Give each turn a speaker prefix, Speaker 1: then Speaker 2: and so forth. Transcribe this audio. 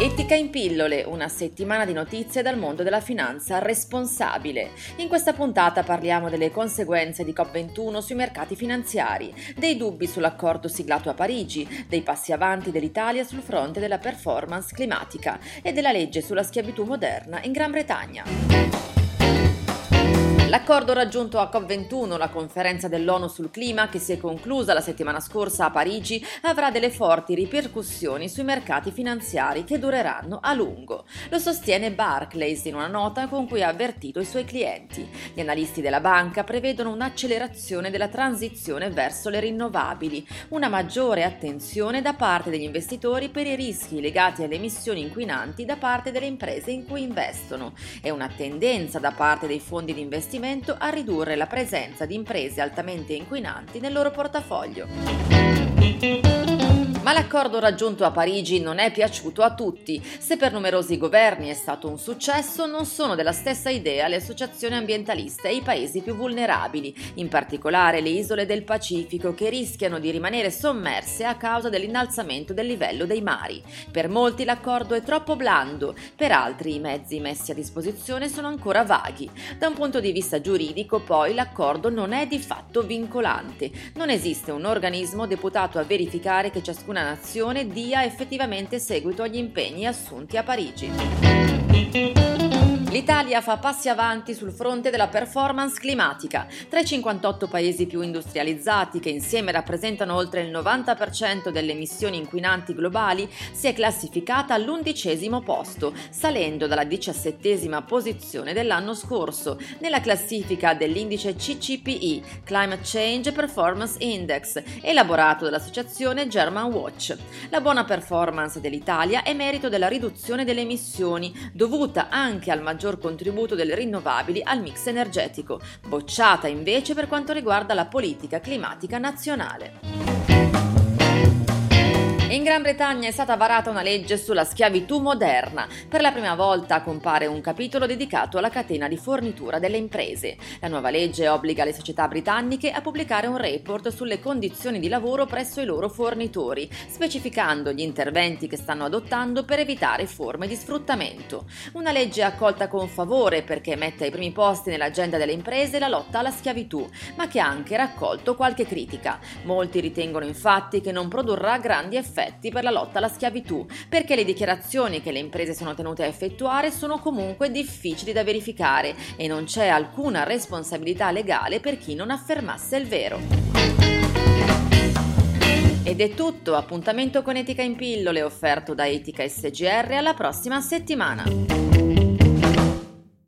Speaker 1: Etica in pillole, una settimana di notizie dal mondo della finanza responsabile. In questa puntata parliamo delle conseguenze di COP21 sui mercati finanziari, dei dubbi sull'accordo siglato a Parigi, dei passi avanti dell'Italia sul fronte della performance climatica e della legge sulla schiavitù moderna in Gran Bretagna. L'accordo raggiunto a COP21, la conferenza dell'ONU sul clima che si è conclusa la settimana scorsa a Parigi, avrà delle forti ripercussioni sui mercati finanziari che dureranno a lungo. Lo sostiene Barclays in una nota con cui ha avvertito i suoi clienti. Gli analisti della banca prevedono un'accelerazione della transizione verso le rinnovabili, una maggiore attenzione da parte degli investitori per i rischi legati alle emissioni inquinanti da parte delle imprese in cui investono e una tendenza da parte dei fondi di investimento investimento a ridurre la presenza di imprese altamente inquinanti nel loro portafoglio. Ma l'accordo raggiunto a Parigi non è piaciuto a tutti. Se per numerosi governi è stato un successo, non sono della stessa idea le associazioni ambientaliste e i paesi più vulnerabili, in particolare le isole del Pacifico che rischiano di rimanere sommerse a causa dell'innalzamento del livello dei mari. Per molti l'accordo è troppo blando, per altri i mezzi messi a disposizione sono ancora vaghi. Da un punto di vista giuridico, poi, l'accordo non è di fatto vincolante. Non esiste un organismo deputato a verificare che ciascuna una nazione dia effettivamente seguito agli impegni assunti a Parigi. L'Italia fa passi avanti sul fronte della performance climatica. Tra i 58 paesi più industrializzati, che insieme rappresentano oltre il 90% delle emissioni inquinanti globali, si è classificata all'undicesimo posto, salendo dalla diciassettesima posizione dell'anno scorso, nella classifica dell'indice CCPI, Climate Change Performance Index, elaborato dall'associazione German Watch. La buona performance dell'Italia è merito della riduzione delle emissioni, dovuta anche al maggior maggior contributo delle rinnovabili al mix energetico, bocciata invece per quanto riguarda la politica climatica nazionale. In Gran Bretagna è stata varata una legge sulla schiavitù moderna. Per la prima volta compare un capitolo dedicato alla catena di fornitura delle imprese. La nuova legge obbliga le società britanniche a pubblicare un report sulle condizioni di lavoro presso i loro fornitori, specificando gli interventi che stanno adottando per evitare forme di sfruttamento. Una legge accolta con favore perché mette ai primi posti nell'agenda delle imprese la lotta alla schiavitù, ma che ha anche raccolto qualche critica. Molti ritengono infatti che non produrrà grandi effetti effetti per la lotta alla schiavitù, perché le dichiarazioni che le imprese sono tenute a effettuare sono comunque difficili da verificare e non c'è alcuna responsabilità legale per chi non affermasse il vero. Ed è tutto, appuntamento con Etica in pillole offerto da Etica SGR alla prossima settimana.